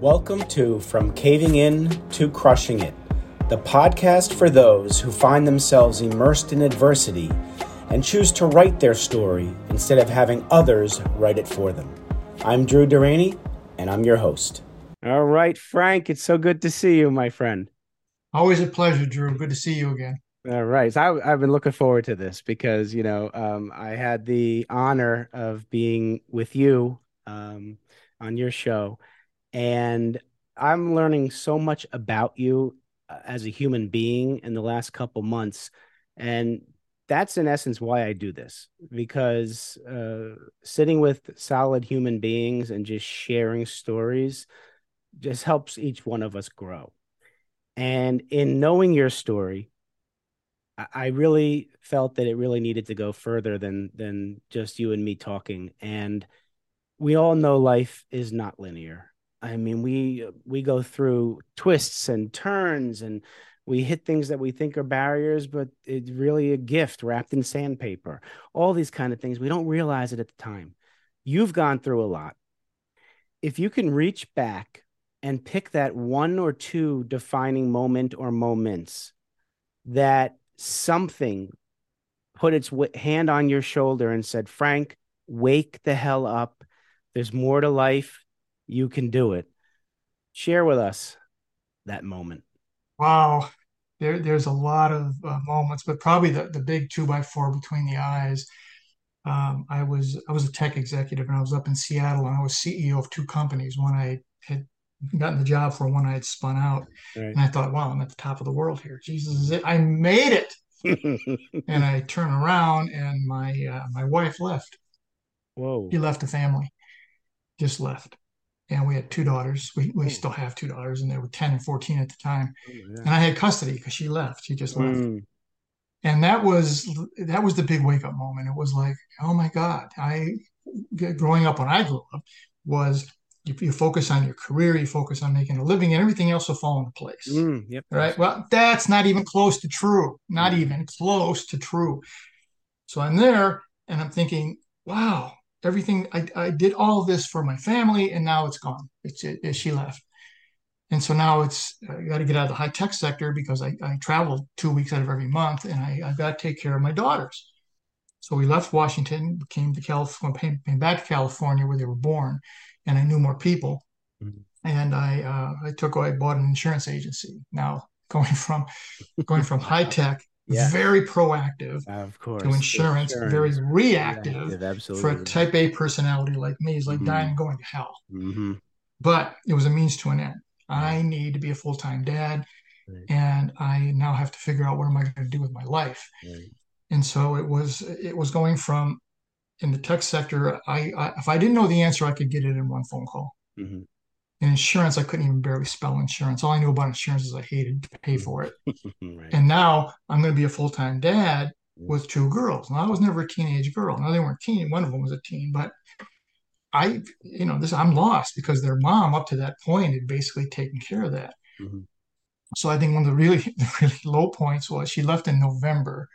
Welcome to From Caving In to Crushing It, the podcast for those who find themselves immersed in adversity and choose to write their story instead of having others write it for them. I'm Drew Deraney, and I'm your host. All right, Frank, it's so good to see you, my friend. Always a pleasure, Drew. Good to see you again. All right. So I, have been looking forward to this because, you know, um, I had the honor of being with you um, on your show. And I'm learning so much about you uh, as a human being in the last couple months. And that's in essence why I do this because uh, sitting with solid human beings and just sharing stories just helps each one of us grow. And in knowing your story, I really felt that it really needed to go further than than just you and me talking. And we all know life is not linear. I mean, we uh, we go through twists and turns and we hit things that we think are barriers, but it's really a gift wrapped in sandpaper. All these kind of things. We don't realize it at the time. You've gone through a lot. If you can reach back and pick that one or two defining moment or moments that something put its hand on your shoulder and said, Frank, wake the hell up. There's more to life. You can do it. Share with us that moment. Wow. There, there's a lot of uh, moments, but probably the, the big two by four between the eyes. Um, I was I was a tech executive and I was up in Seattle and I was CEO of two companies. One I had gotten the job for one I had spun out. Right. And I thought, wow, I'm at the top of the world here. Jesus is it. I made it. and I turn around and my uh, my wife left. Whoa. He left the family. Just left. And we had two daughters. We, we oh. still have two daughters, and they were 10 and 14 at the time. Oh, and I had custody because she left. She just left. Mm. And that was that was the big wake up moment. It was like, oh my God. I growing up when I grew up was you, you, focus on your career, you focus on making a living, and everything else will fall into place. Mm, yep. Right. Well, that's not even close to true. Not even close to true. So I'm there and I'm thinking, wow, everything I, I did all this for my family, and now it's gone. It's it, it she left. And so now it's I got to get out of the high tech sector because I, I travel two weeks out of every month, and I, I've got to take care of my daughters. So we left Washington, came to California, came back to California where they were born, and I knew more people. Mm-hmm. And I uh, I took I bought an insurance agency. Now going from going from high tech, yeah. very proactive, of course, to insurance, insurance. very reactive. absolutely. For a type A personality like me, is like mm-hmm. dying going to hell. Mm-hmm. But it was a means to an end. I need to be a full time dad, right. and I now have to figure out what am I going to do with my life. Right. And so it was it was going from in the tech sector, I, I, if I didn't know the answer, I could get it in one phone call. Mm-hmm. In insurance, I couldn't even barely spell insurance. All I knew about insurance is I hated to pay for it. right. And now I'm going to be a full time dad with two girls. Now I was never a teenage girl. Now they weren't teen. One of them was a teen, but I, you know, this I'm lost because their mom up to that point had basically taken care of that. Mm-hmm. So I think one of the really, the really low points was she left in November,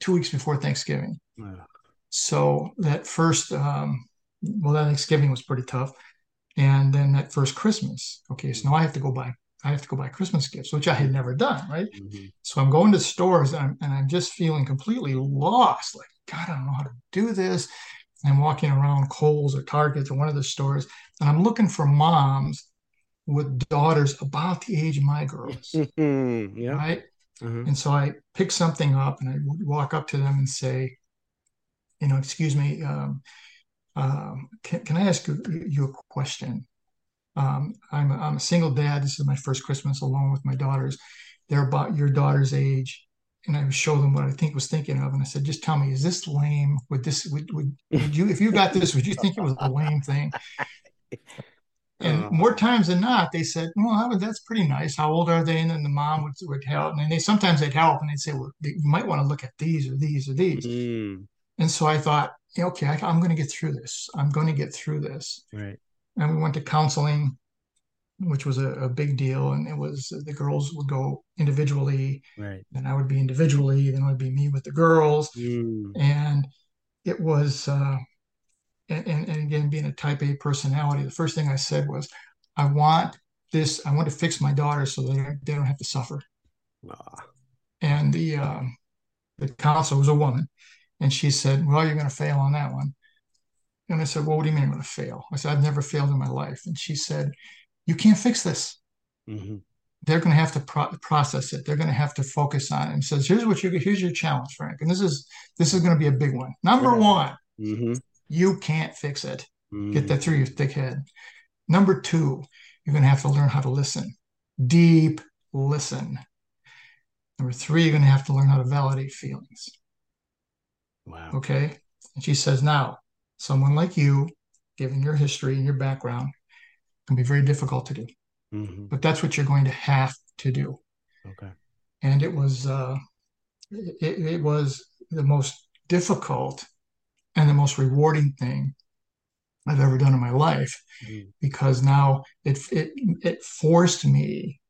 two weeks before Thanksgiving. Wow. So that first, um, well, that Thanksgiving was pretty tough, and then that first Christmas. Okay, so now I have to go buy. I have to go buy Christmas gifts, which I had never done. Right. Mm-hmm. So I'm going to stores and I'm, and I'm just feeling completely lost. Like God, I don't know how to do this. I'm walking around Kohl's or Target or one of the stores, and I'm looking for moms with daughters about the age of my girls. yeah. Right. Mm-hmm. And so I pick something up and I walk up to them and say, you know, excuse me, um, um, can, can, I ask you, you a question? Um, I'm, a, I'm a single dad. This is my first Christmas alone with my daughters. They're about your daughter's age. And I would show them what I think was thinking of. And I said, just tell me, is this lame? Would this, would, would, would you, if you got this, would you think it was a lame thing? And uh, more times than not, they said, "Well, that's pretty nice. How old are they?" And then the mom would, would help, and they sometimes they'd help, and they'd say, "Well, you might want to look at these or these or these." Mm. And so I thought, okay, I, am going to get through this. I'm going to get through this. Right. And we went to counseling, which was a, a, big deal. And it was the girls would go individually, right. and I would be individually. Then it would be me with the girls, mm. and it was. Uh, and, and, and again, being a type A personality, the first thing I said was, I want this. I want to fix my daughter so that they don't have to suffer. Ah. And the um, the counselor was a woman, and she said, "Well, you're going to fail on that one." And I said, "Well, what do you mean I'm going to fail?" I said, "I've never failed in my life." And she said, "You can't fix this." Mm-hmm. They're going to have to pro- process it. They're going to have to focus on it. And says, "Here's what you here's your challenge, Frank." And this is this is going to be a big one. Number yeah. one, mm-hmm. you can't fix it. Mm-hmm. Get that through your thick head. Number two, you're going to have to learn how to listen. Deep listen. Number three, you're going to have to learn how to validate feelings. Wow. Okay. And she says, now, someone like you, given your history and your background, can be very difficult to do. Mm-hmm. But that's what you're going to have to do. Okay. And it was uh, it, it was the most difficult and the most rewarding thing I've ever done in my life mm-hmm. because now it, it it forced me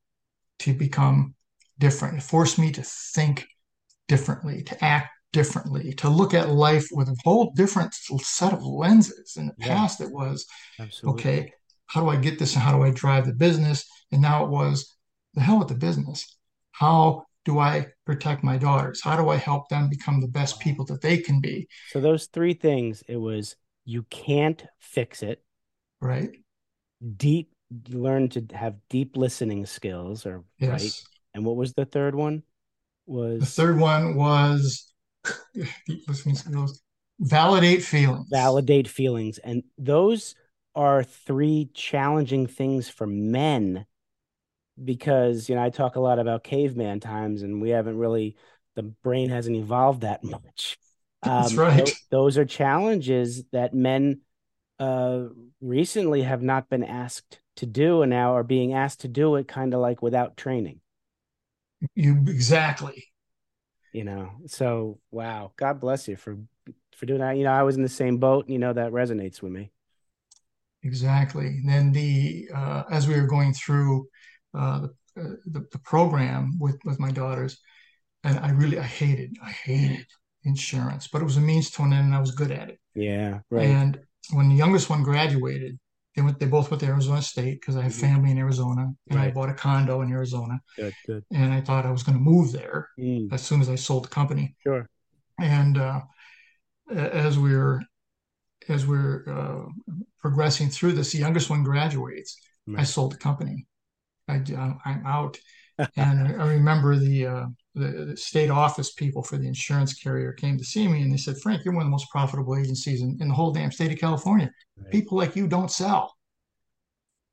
to become different. It forced me to think differently, to act differently, to look at life with a whole different set of lenses. In the yeah. past, it was Absolutely. okay, how do I get this and how do I drive the business? And now it was the hell with the business. How do I protect my daughters? How do I help them become the best people that they can be? So those three things, it was you can't fix it. Right. Deep learn to have deep listening skills or yes. right. And what was the third one? Was the third one was listening skills. Validate feelings. Validate feelings. And those are three challenging things for men because you know I talk a lot about caveman times and we haven't really the brain hasn't evolved that much. That's um, right. Th- those are challenges that men uh, recently have not been asked to do and now are being asked to do it kind of like without training. You exactly you know? So wow. God bless you for for doing that. You know i was in the same boat you know that resonates with me. Exactly. And then the uh, as we were going through uh, the, uh, the, the program with with my daughters and i really i hated i hated insurance but it was a means to an end and i was good at it. Yeah right. And when the youngest one graduated they went. They both went to Arizona State because I have mm-hmm. family in Arizona, and right. I bought a condo in Arizona. Good, good. And I thought I was going to move there mm. as soon as I sold the company. Sure. And uh, as we're as we're uh, progressing through this, the youngest one graduates. Right. I sold the company. I, I'm out, and I remember the, uh, the, the state office people for the insurance carrier came to see me, and they said, "Frank, you're one of the most profitable agencies in, in the whole damn state of California. Right. People like you don't sell."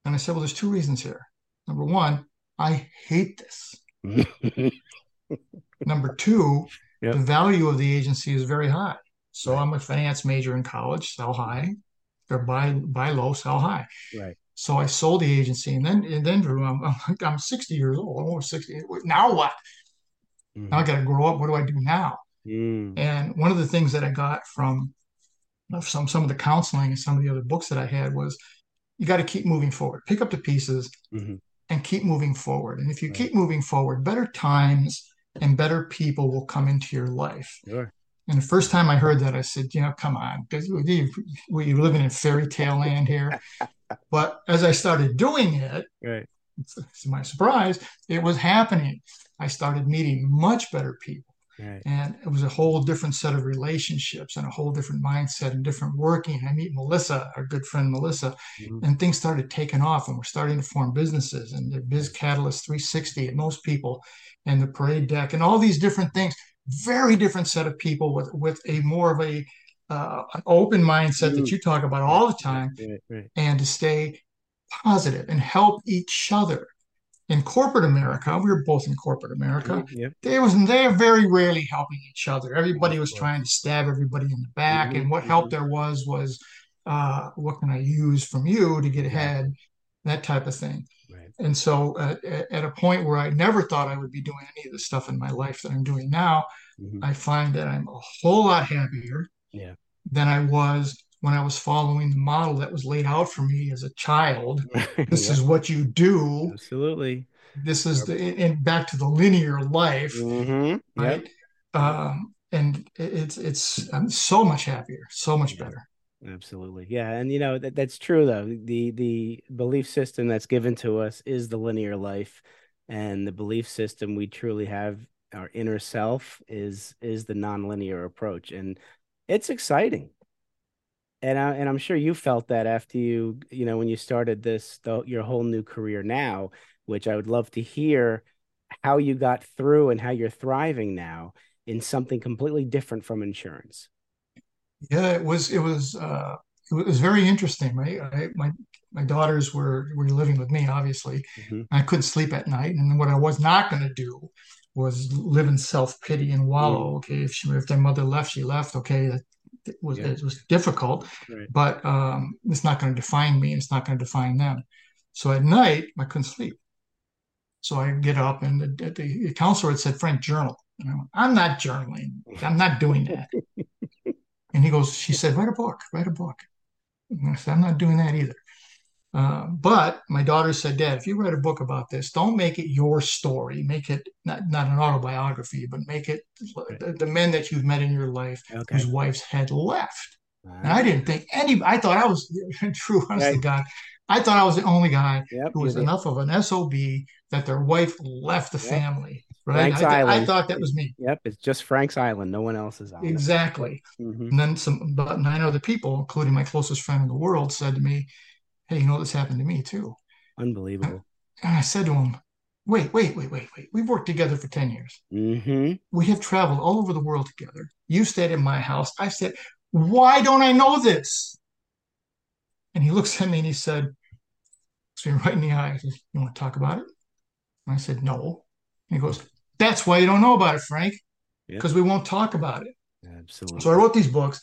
And I said, "Well, there's two reasons here. Number one, I hate this. Number two, yep. the value of the agency is very high. So right. I'm a finance major in college, sell high, or buy buy low, sell high. Right. So I sold the agency, and then and then Drew, I'm I'm 60 years old, almost 60. Now what? Mm. Now I got to grow up. What do I do now? Mm. And one of the things that I got from some some of the counseling and some of the other books that I had was you got to keep moving forward. Pick up the pieces mm-hmm. and keep moving forward. And if you right. keep moving forward, better times and better people will come into your life. Sure. And the first time I heard that, I said, you know, come on, because we living in fairy tale land here. but as I started doing it, right. to my surprise, it was happening. I started meeting much better people. Right. And it was a whole different set of relationships and a whole different mindset and different working. I meet Melissa, our good friend Melissa, mm-hmm. and things started taking off and we're starting to form businesses and the Biz Catalyst 360 and most people and the parade deck and all these different things. Very different set of people with, with a more of a uh, an open mindset that mm. you talk about all the time right, right. and to stay positive and help each other in corporate America, we were both in corporate America. Mm-hmm. They was they are very rarely helping each other. Everybody was trying to stab everybody in the back, mm-hmm. and what help mm-hmm. there was was uh, what can I use from you to get ahead, that type of thing. Right. And so, uh, at a point where I never thought I would be doing any of the stuff in my life that I'm doing now, mm-hmm. I find that I'm a whole lot happier yeah. than I was when I was following the model that was laid out for me as a child. This is what you do. Absolutely. This is the and back to the linear life, mm-hmm. right? Yep. Um, and it's it's I'm so much happier, so much better. Absolutely. Yeah. And you know, that, that's true though. The the belief system that's given to us is the linear life. And the belief system we truly have our inner self is is the nonlinear approach. And it's exciting. And I and I'm sure you felt that after you, you know, when you started this the, your whole new career now, which I would love to hear how you got through and how you're thriving now in something completely different from insurance. Yeah, it was it was uh, it was very interesting. My I, my my daughters were were living with me, obviously. Mm-hmm. I couldn't sleep at night, and what I was not going to do was live in self pity and wallow. Mm. Okay, if she if their mother left, she left. Okay, that was yeah. it was difficult, right. but um, it's not going to define me. It's not going to define them. So at night, I couldn't sleep. So I get up, and the, the counselor had said, "Frank, journal." I'm not journaling. I'm not doing that. And he goes, she said, write a book, write a book. And I said, I'm not doing that either. Uh, but my daughter said, Dad, if you write a book about this, don't make it your story. Make it not, not an autobiography, but make it right. the, the, men that you've met in your life okay. whose wives had left. And I didn't think any, I thought I was true, honest right. to God. I thought I was the only guy yep, who was enough of an SOB that their wife left the yep. family. Right. Frank's I, Island. I thought that was me. Yep. It's just Frank's Island. No one else is on. Exactly. Mm-hmm. And then some about nine other people, including my closest friend in the world, said to me, Hey, you know, this happened to me too. Unbelievable. And I said to him, Wait, wait, wait, wait, wait. We've worked together for 10 years. Mm-hmm. We have traveled all over the world together. You stayed in my house. I said, Why don't I know this? And he looks at me and he said, "So me right in the eye. Says, you want to talk about it? And I said, No. And he goes, That's why you don't know about it, Frank, because yep. we won't talk about it. Absolutely. So I wrote these books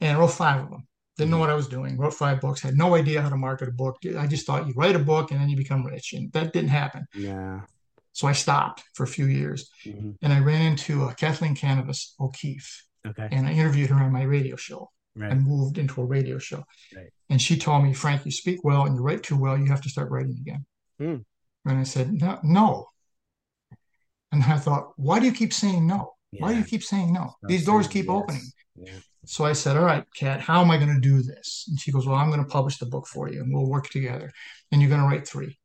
and I wrote five of them. Didn't know mm-hmm. what I was doing. Wrote five books. Had no idea how to market a book. I just thought you write a book and then you become rich, and that didn't happen. Yeah. So I stopped for a few years, mm-hmm. and I ran into uh, Kathleen Kanavos O'Keefe. Okay. And I interviewed her on my radio show. Right. I moved into a radio show, right. and she told me, "Frank, you speak well and you write too well. You have to start writing again." Mm. And I said, "No, no, and I thought, why do you keep saying no? Yeah. Why do you keep saying no? These doors keep yes. opening. Yeah. So I said, all right, Kat, how am I going to do this? And she goes, well, I'm going to publish the book for you and we'll work together. And you're going to write three,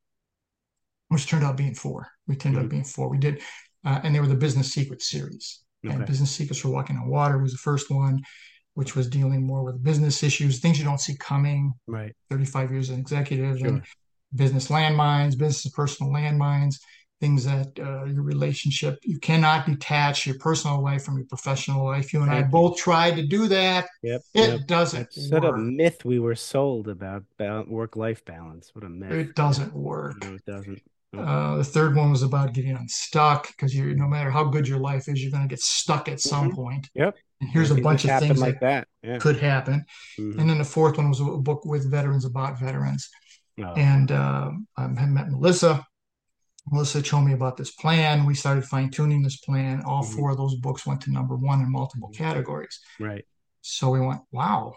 which turned out being four. We turned mm-hmm. out being four. We did, uh, and they were the Business Secrets series. Okay. And Business Secrets for Walking on Water was the first one, which was dealing more with business issues, things you don't see coming. Right. 35 years as an executive sure. and business landmines, business personal landmines things that uh, your relationship you cannot detach your personal life from your professional life you and i both tried to do that yep it yep. doesn't sort of myth we were sold about work-life balance what a myth it doesn't work no it doesn't uh, the third one was about getting unstuck because you no matter how good your life is, you're going to get stuck at some mm-hmm. point. Yep. And here's a bunch of things like that, that. Yeah. could happen. Mm-hmm. And then the fourth one was a book with veterans about veterans. Oh. And uh, I met Melissa, Melissa told me about this plan. We started fine tuning this plan. All mm-hmm. four of those books went to number one in multiple categories. Right. So we went, wow,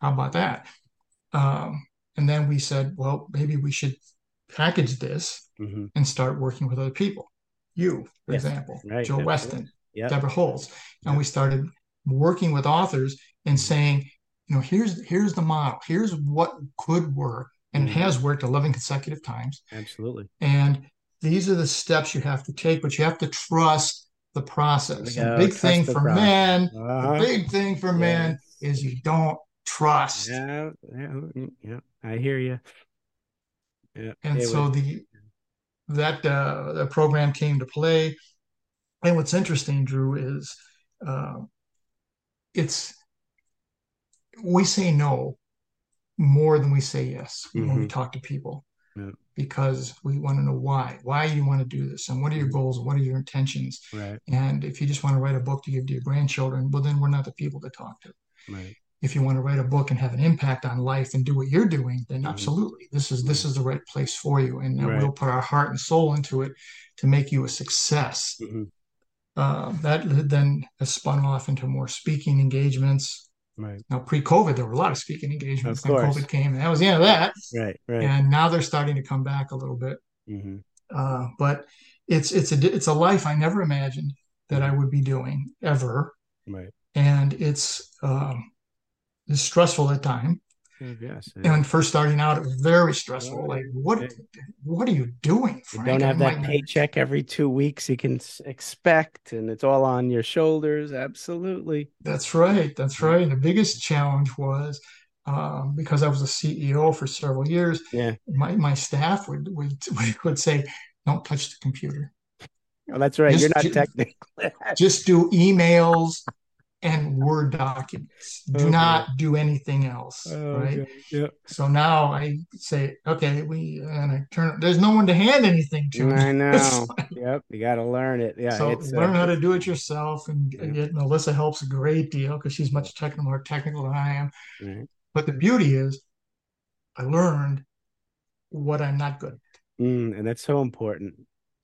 how about that? Um, and then we said, well, maybe we should package this mm-hmm. and start working with other people. You, for yes. example, right. Joe Weston, yep. Deborah Holtz. And yep. we started working with authors and mm-hmm. saying, you know, here's here's the model. Here's what could work. And it mm-hmm. has worked 11 consecutive times. Absolutely. And these are the steps you have to take, but you have to trust the process. The big thing for process. men, uh-huh. the big thing for men is you don't trust. Yeah, yeah, yeah. I hear you. Yeah. And so the that uh, the program came to play. And what's interesting, Drew, is uh, it's we say no more than we say yes mm-hmm. when we mm-hmm. talk to people. Yeah because we want to know why. Why you want to do this, and what are your goals, and what are your intentions. Right. And if you just want to write a book to give to your grandchildren, well, then we're not the people to talk to. Right. If you want to write a book and have an impact on life and do what you're doing, then mm-hmm. absolutely, this is this is the right place for you, and right. we'll put our heart and soul into it to make you a success. Mm-hmm. Uh, that then has spun off into more speaking engagements, Right. Now, pre-COVID, there were a lot of speaking engagements. When COVID came, and that was the end of that. Right. Right. And now they're starting to come back a little bit. Mm-hmm. Uh, but it's it's a it's a life I never imagined that I would be doing ever. Right. And it's um, was stressful at time. Yes. And when first starting out, it was very stressful. Like, what, what are you doing? You don't have that paycheck every two weeks you can expect, and it's all on your shoulders. Absolutely. That's right. That's right. And the biggest challenge was um, because I was a CEO for several years. Yeah. My my staff would would would say, "Don't touch the computer. Oh, that's right. Just- You're not technically. Just do emails and Word documents. Do Okay. not do anything else." Oh, right. God. Yeah. So now I say, "Okay, we," and I turn. There's no one to hand anything to. I know. Yep. You got to learn it. Yeah. so it's, learn uh, how to do it yourself, and Yeah. get Melissa helps a great deal because she's much technical, more technical than I am. right. But the beauty is, I learned what I'm not good at. Mm, and that's so important.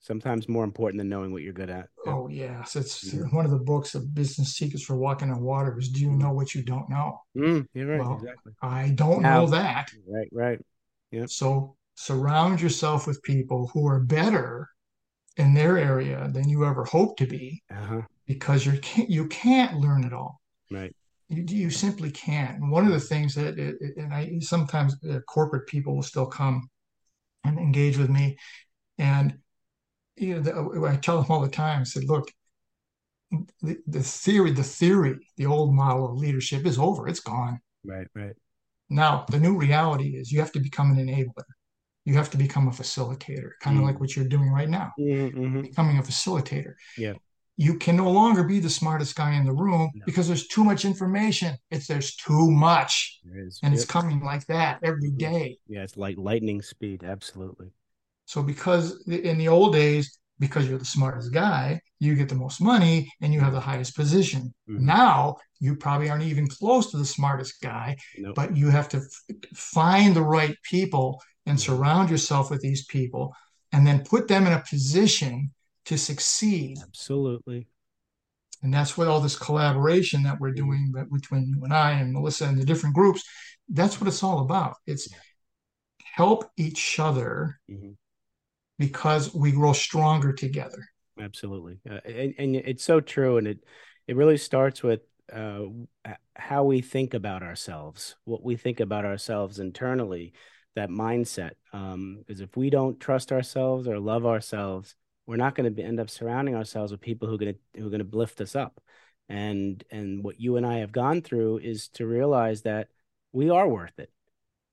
Sometimes more important than knowing what you're good at. Yeah. Oh yes, it's one of the books of business secrets for walking on water. Is do you know what you don't know? Mm, you're right. Well, exactly. I don't Now- know that. Right. Right. Yeah. So surround yourself with people who are better in their area than you ever hope to be, Uh huh. because you can't you can't learn it all. Right. You, you simply can't. And one of the things that, it- and I sometimes uh, corporate people will still come and engage with me, and you know, the, I tell them all the time. I said, look, the, the theory, the theory, the old model of leadership is over. It's gone. Right. Right. Now the new reality is you have to become an enabler. You have to become a facilitator, kind of Mm. like what you're doing right now, Mm-hmm. becoming a facilitator. Yeah. You can no longer be the smartest guy in the room No. because there's too much information. It's there's too much. Is. and it's coming like that every day. Yeah. It's like lightning speed. Absolutely. So because in the old days, because you're the smartest guy, you get the most money and you have the highest position. Mhm. Now you probably aren't even close to the smartest guy, Nope. but you have to f- find the right people and surround yourself with these people and then put them in a position to succeed. Absolutely. And that's what all this collaboration that we're doing between you and I and Melissa and the different groups, that's what it's all about. It's help each other hmm because we grow stronger together. Absolutely. Uh, and, and it's so true. And it, it really starts with uh, how we think about ourselves, what we think about ourselves internally, that mindset. Um, because if we don't trust ourselves or love ourselves, we're not going to end up surrounding ourselves with people who are going to who are going to lift us up. And and what you and I have gone through is to realize that we are worth it.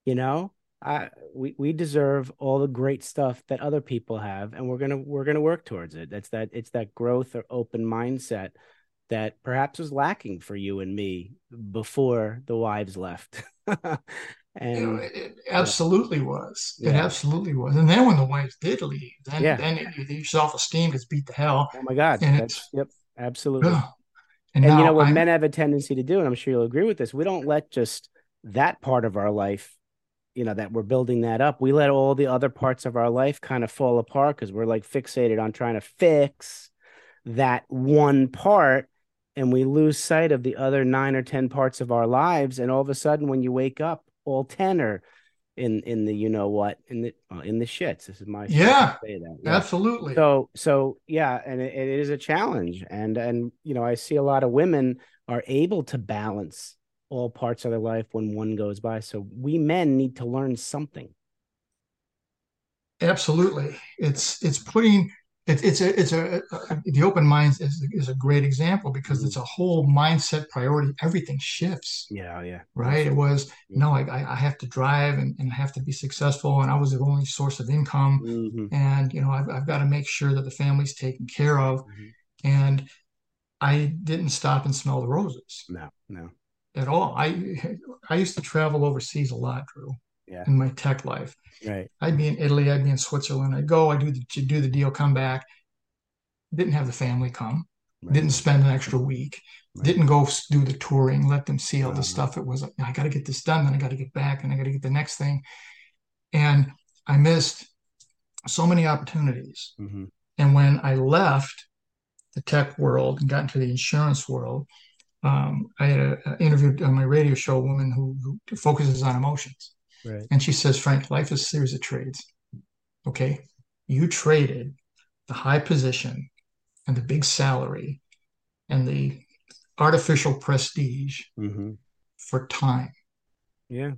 You know, I we we deserve all the great stuff that other people have, and we're gonna we're gonna work towards it. That's that it's that growth or open mindset that perhaps was lacking for you and me before the wives left. and You know, it, it absolutely was. It Yeah. absolutely was. And then when the wives did leave, then Yeah. then it, your self-esteem gets beat to hell. oh my God, and that's yep, absolutely. Ugh. And, And you know what I'm- men have a tendency to do, and I'm sure you'll agree with this. We don't let just that part of our life, you know, that we're building that up. We let all the other parts of our life kind of fall apart because we're like fixated on trying to fix that one part, and we lose sight of the other nine or ten parts of our lives. And all of a sudden, when you wake up, all ten are in in the you know what in the uh, in the shits. This is my Yeah. say that. Yeah. absolutely. So so yeah, and it, it is a challenge, and and you know I see a lot of women are able to balance all parts of their life when one goes by. So we men need to learn something. Absolutely. It's it's putting it, it's a it's a, a the open mind is is a great example because it's a whole mindset priority. Everything shifts, Yeah, yeah, right? It was no, I I have to drive and, and I have to be successful, and I was the only source of income, Mhm, and you know I've I've got to make sure that the family's taken care of, mhm. and I didn't stop and smell the roses No, no. At all. I I used to travel overseas a lot, Drew, Yeah. in my tech life. Right. I'd be in Italy, I'd be in Switzerland. I'd go, I do the do the deal, come back. Didn't have the family come. right. Didn't spend an extra week. Right. Didn't go do the touring, let them see all the Uh-huh. stuff. It was I got to get this done, then I got to get back, and I got to get the next thing. And I missed so many opportunities. Mhm, And when I left the tech world and got into the insurance world, um, I had a, a interviewed on my radio show a woman who, who focuses on emotions. Right. And she says, Frank, life is a series of trades. Okay. You traded the high position and the big salary and the artificial prestige mhm. for time. Yeah.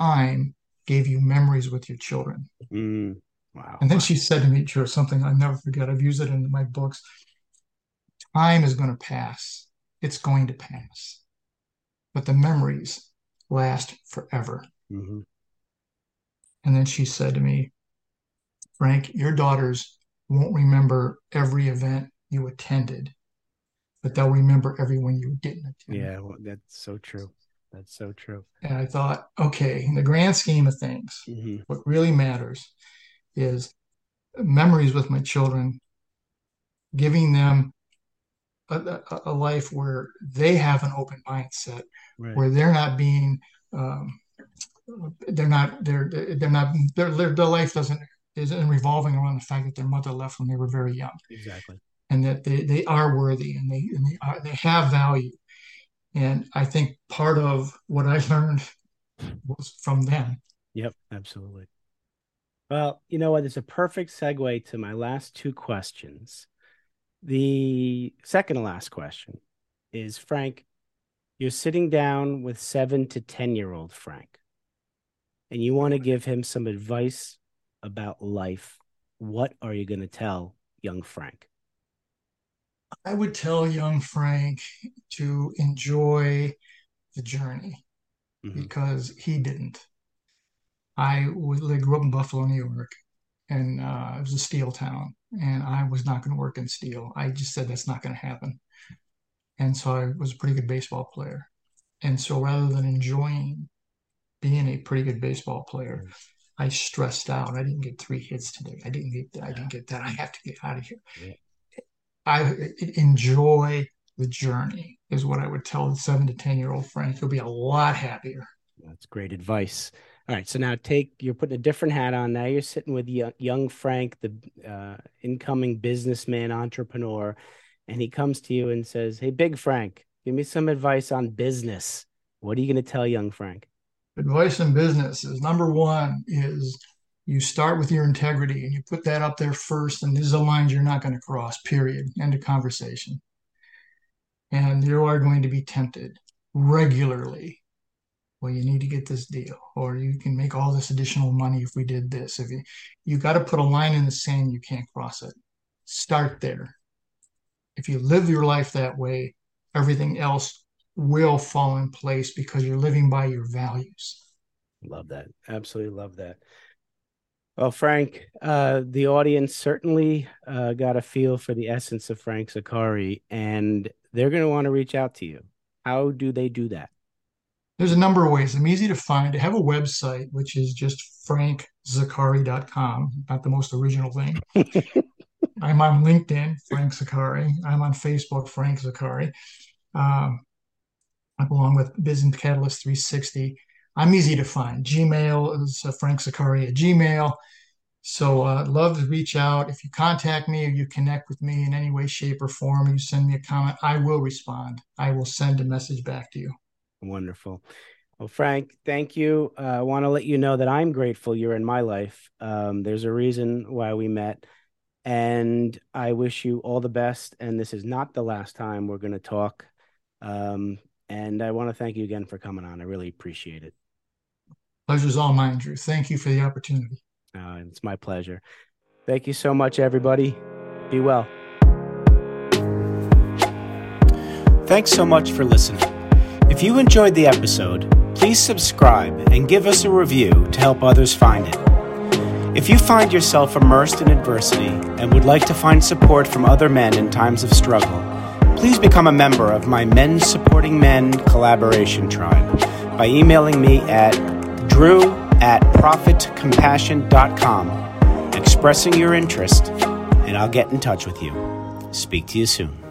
Time gave you memories with your children. Mm. Wow. And then she said to me, Drew, something I never forget. I've used it in my books. Time is going to pass. It's going to pass. But the memories last forever. Mm-hmm. And then she said to me, Frank, your daughters won't remember every event you attended, but they'll remember every one you didn't attend. Yeah, well, that's so true. That's so true. And I thought, okay, in the grand scheme of things, mm-hmm. what really matters is memories with my children, giving them a, a, life where they have an open mindset, right. where they're not being, um, they're not, they're, they're not, their, their life doesn't, isn't revolving around the fact that their mother left when they were very young. Exactly. And that they, they are worthy and they, and they, are, they have value. And I think part of what I learned was from them. Yep, absolutely. Well, you know what? It's a perfect segue to my last two questions. The second to last question is Frank, you're sitting down with seven to 10 year old Frank, and you want to give him some advice about life. What are you going to tell young Frank? I would tell young Frank to enjoy the journey mm-hmm. because he didn't. I grew up in Buffalo, New York, and uh, it was a steel town, and I was not going to work in steel. I just said that's not going to happen, and so I was a pretty good baseball player. And so rather than enjoying being a pretty good baseball player, mm. I stressed out. I didn't get three hits today. I didn't get. that. I didn't get that. I have to get out of here. Yeah. I enjoy the journey is what I would tell the seven to ten year old Frank. He'll be a lot happier. That's great advice. All right, so now take you're putting a different hat on. Now you're sitting with young Frank, the uh, incoming businessman entrepreneur, and he comes to you and says, "Hey, Big Frank, give me some advice on business. What are you going to tell young Frank?" Advice in business is number one is you start with your integrity and you put that up there first, and these are lines you're not going to cross. Period. End of conversation. And you are going to be tempted regularly well you need to get this deal or you can make all this additional money if we did this. If you you got to put a line in the sand you can't cross it. Start there. If you live your life that way everything else will fall in place because you're living by your values. Love that. Absolutely love that. Well frank uh, the audience certainly uh, got a feel for the essence of frank zaccari and they're going to want to reach out to you. How do they do that there's a number of ways. I'm easy to find. I have a website, which is just frankzaccari.com, not the most original thing. I'm on LinkedIn, Frank Zaccari. I'm on Facebook, Frank Zaccari. Um, along with Business Catalyst 360. I'm easy to find. Gmail is uh, Frank Zaccari at Gmail. So uh, love to reach out. If you contact me or you connect with me in any way, shape, or form, you send me a comment, I will respond. I will send a message back to you. Wonderful. Well, Frank, thank you. Uh, I want to let you know that I'm grateful you're in my life. Um, there's a reason why we met, and I wish you all the best. And this is not the last time we're going to talk. Um, and I want to thank you again for coming on. I really appreciate it. Pleasure's all mine, Drew. Thank you for the opportunity. Uh, it's my pleasure. Thank you so much, everybody. Be well. Thanks so much for listening. If you enjoyed the episode, please subscribe and give us a review to help others find it. If you find yourself immersed in adversity and would like to find support from other men in times of struggle, please become a member of my Men Supporting Men collaboration tribe by emailing me at drew at profitcompassion.com, expressing your interest, and I'll get in touch with you. Speak to you soon.